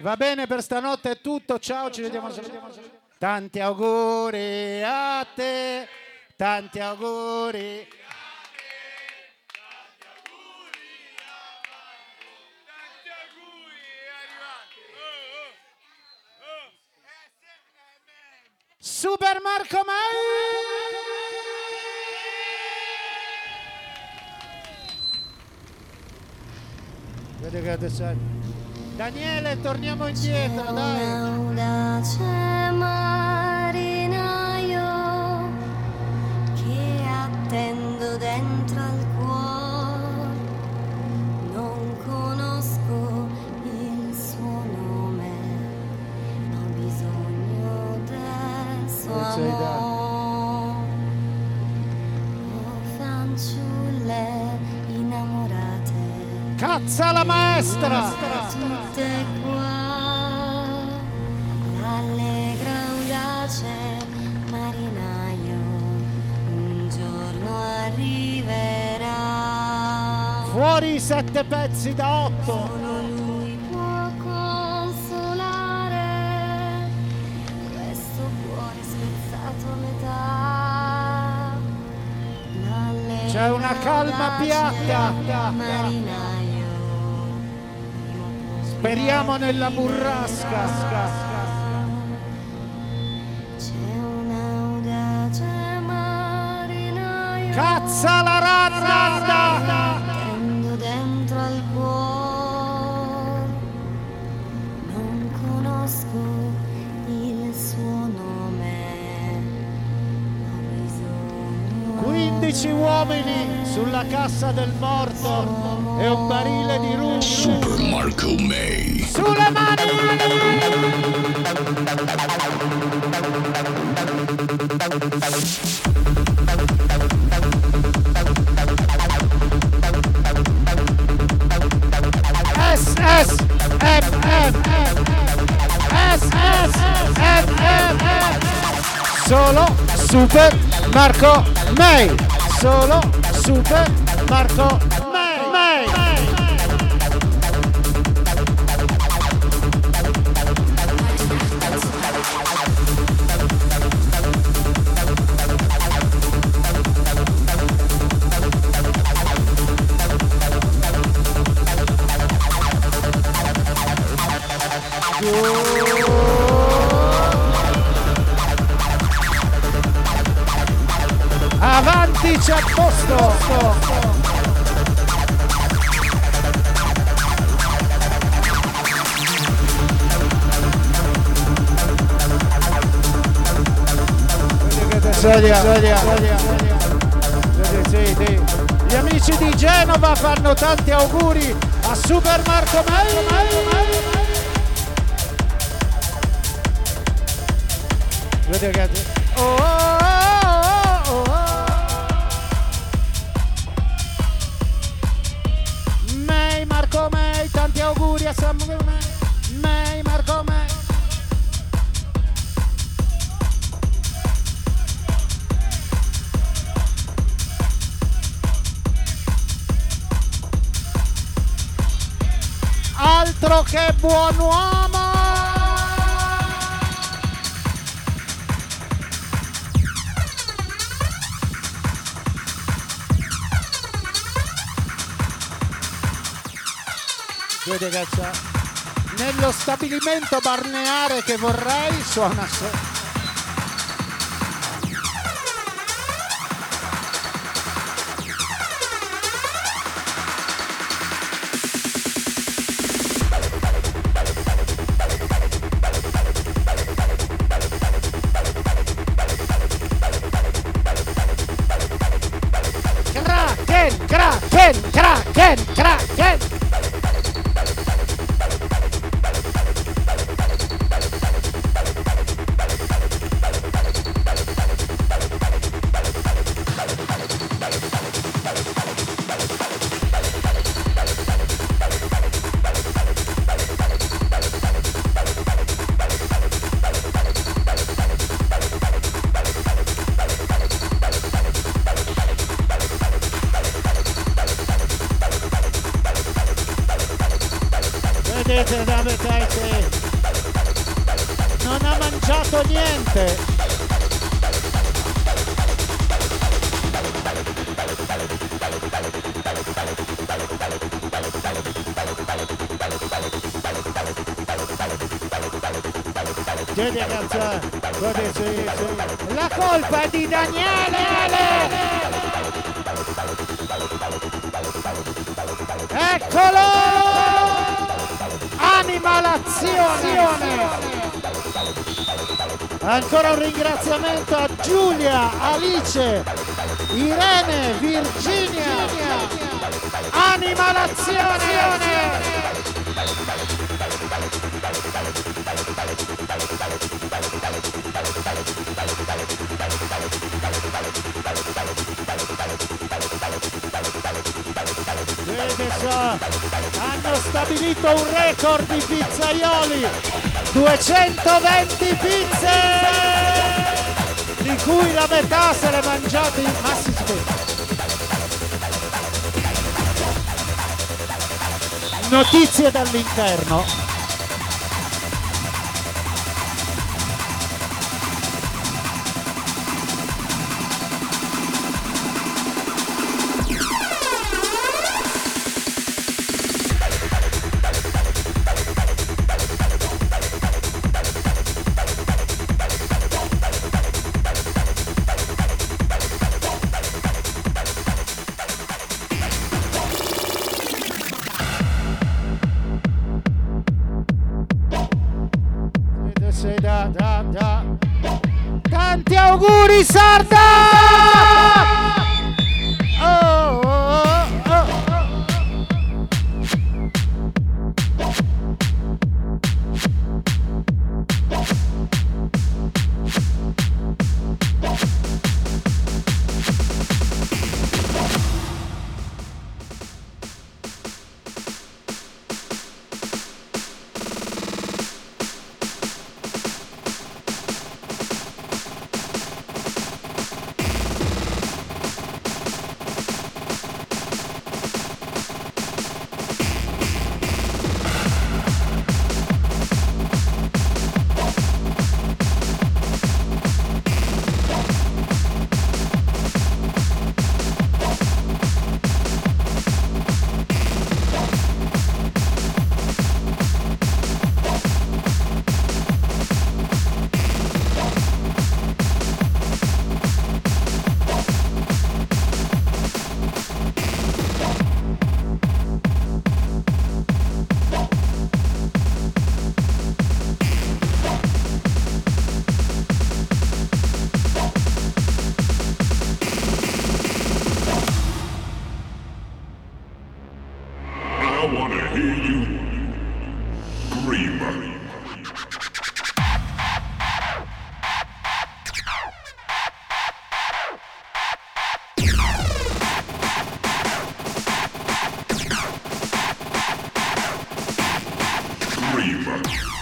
Va bene, per stanotte è tutto. Ciao, ci vediamo. Tanti auguri a te, tanti auguri. Super Marco Mai! Vedi che adesso... Daniele, torniamo indietro, dai! Audace marinaio che attendo dentro al cuore, non conosco il suo nome, ho bisogno del suo amore. Oh, fanciulle innamorate. Cazza la maestra! Tutte qua, allegra audace marinaio, un giorno arriverà. Fuori i sette pezzi da otto! Solo lui può consolare questo cuore spezzato a metà. C'è una calma piatta. Marinaio. Speriamo nella burrasca! Cazza la ranna! Tendo dentro al cuore Non conosco il suo nome Ho bisogno 15 uomini sulla cassa del morto e un barile di rum. Marco May. Sulle mani! S M M S S M M Solo Super Marco May Solo Super Marco Sì, sì. Gli amici di Genova fanno tanti auguri a Super Marco ragazzi? Oh, oh, oh, Marco May, tanti auguri a Samuel May. Altro che buon uomo! Vede che c'è nello stabilimento balneare che vorrei suona so- Get out! Vedete, da vedete. sentito niente. Chiedi ragazza, guarda, sì, sì. La colpa è di Daniele! Eccolo! Animalazione! Ancora un ringraziamento a Giulia, Alice, Irene, Virginia. Animalazione! Vede hanno stabilito un record di pizzaioli 220 pizze di cui la metà se le mangiate in massi Notizie dall'interno. Auguri Show.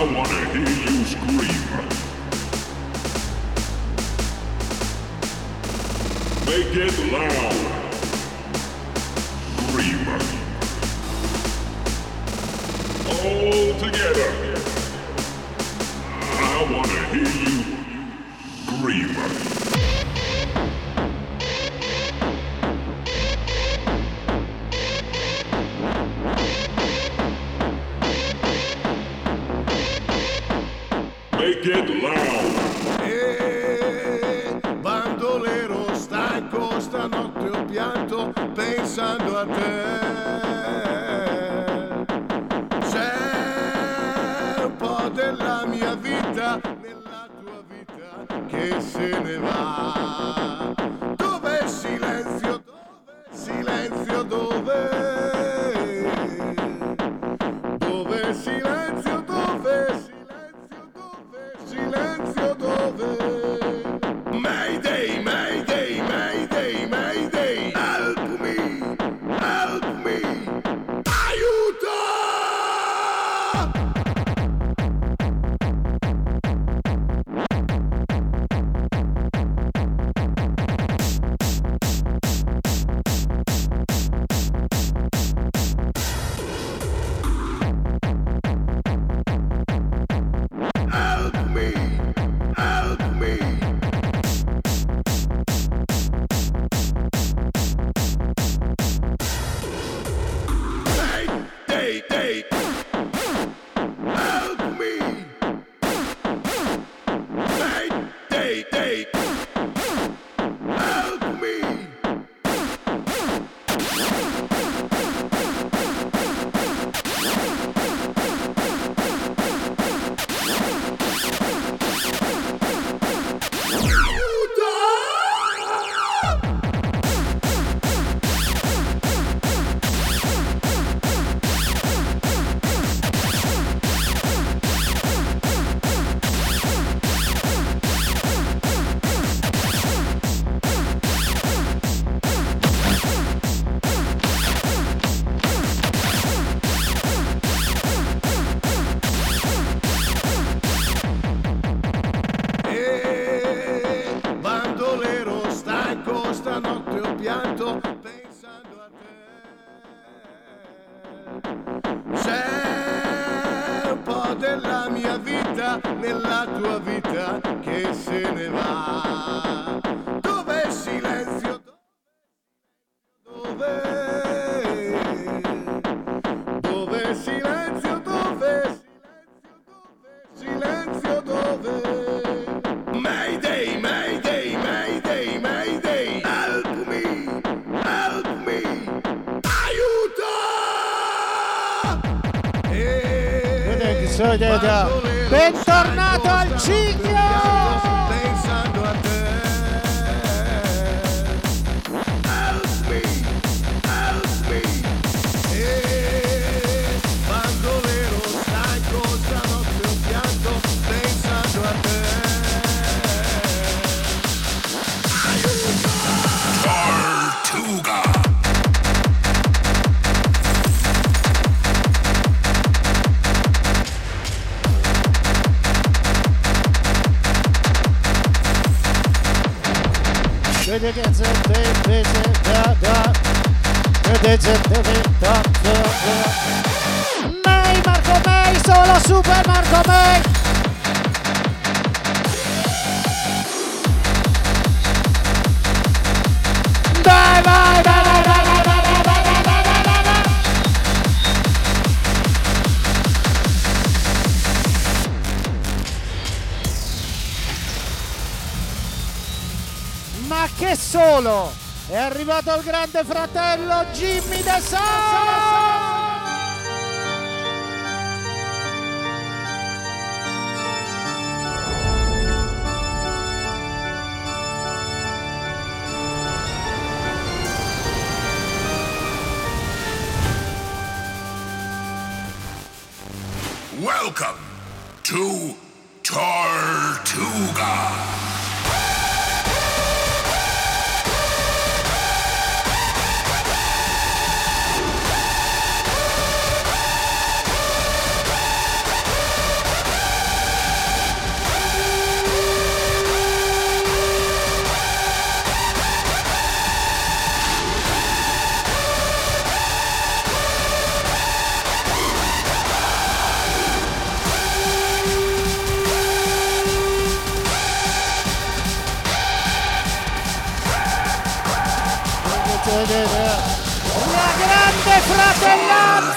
I wanna hear you scream. Make it loud. Scream. all together. I wanna hear Make it loud. E bandolero stanco stanotte ho pianto pensando a te. C'è un po' della mia vita nella tua vita che se ne va. Bentornato al ciclo! Da. May, Marco May, solo Super Marco May! Dai, vai, vai, vai, vai. Ma che solo! È arrivato il grande fratello Jimmy De Sa! Welcome to Tortuga. vedere la grande fratellanza!